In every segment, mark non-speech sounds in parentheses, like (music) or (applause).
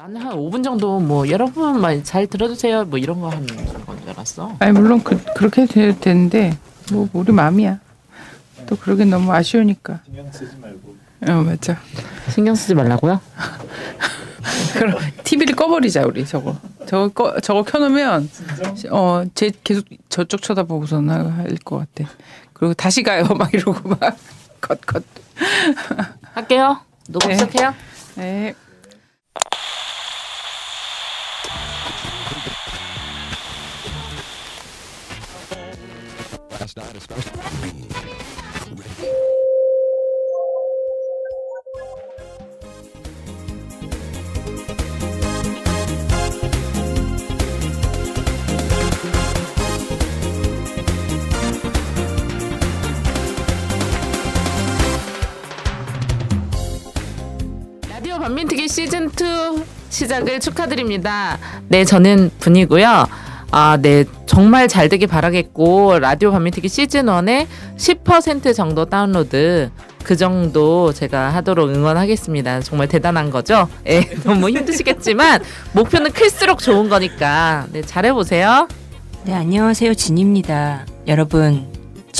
나는 한 5분 정도 뭐 여러분만 잘 들어주세요 뭐 이런 거 하는 건 줄 알았어. 아니 물론 그, 그렇게 되, 되는데 뭐 우리 마음이야. 또 그러긴 너무 아쉬우니까. 신경 쓰지 말고 어 맞아. 신경 쓰지 말라고요? (laughs) 그럼 TV를 꺼버리자 우리 저거. 저거 꺼, 저거 켜놓으면 어제 계속 저쪽 쳐다보고서는 할것 같아. 그리고 다시 가요 (laughs) 막 이러고 막 컷컷. 할게요. 녹음 네. 시작해요. 네. 라디오 반민특위 시즌 2 시작을 축하드립니다. 네, 저는 분이고요. 아, 네, 정말 잘 되길 바라겠고 라디오 반민특위 시즌 1의 10% 정도 다운로드 그 정도 제가 하도록 응원하겠습니다. 정말 대단한 거죠? 예, (laughs) 너무 힘드시겠지만 목표는 클수록 좋은 거니까 네, 잘해보세요. 네, 안녕하세요. 진입니다. 여러분,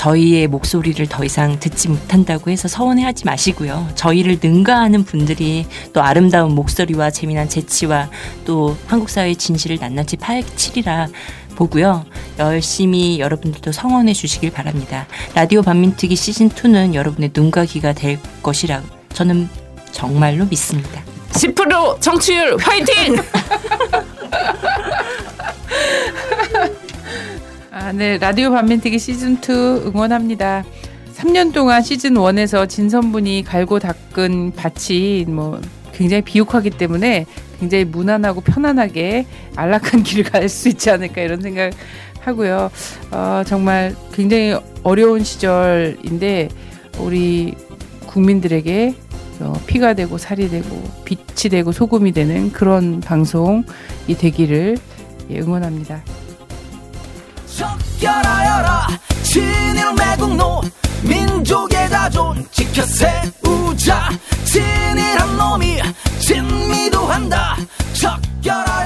저희의 목소리를 더 이상 듣지 못한다고 해서 서운해하지 마시고요. 저희를 능가하는 분들이 또 아름다운 목소리와 재미난 재치와 또 한국 사회의 진실을 낱낱이 파헤치리라 보고요. 열심히 여러분들도 성원해 주시길 바랍니다. 라디오 반민특위 시즌2는 여러분의 눈과 귀가 될 것이라 저는 정말로 믿습니다. 10% 청취율 화이팅! (laughs) 아, 네. 라디오 반민특위 시즌2 응원합니다. 3년 동안 시즌1에서 진선분이 갈고 닦은 밭이 뭐 굉장히 비옥하기 때문에 굉장히 무난하고 편안하게 안락한 (laughs) 길을 갈 수 있지 않을까 이런 생각 하고요. 어, 정말 굉장히 어려운 시절인데 우리 국민들에게 어, 피가 되고 살이 되고 빛이 되고 소금이 되는 그런 방송이 되기를 예, 응원합니다. 척결하여라. 진일 매국노 민족의 자존 지켜 세우자. 진일한 놈이 진미도 한다. 척결하여라.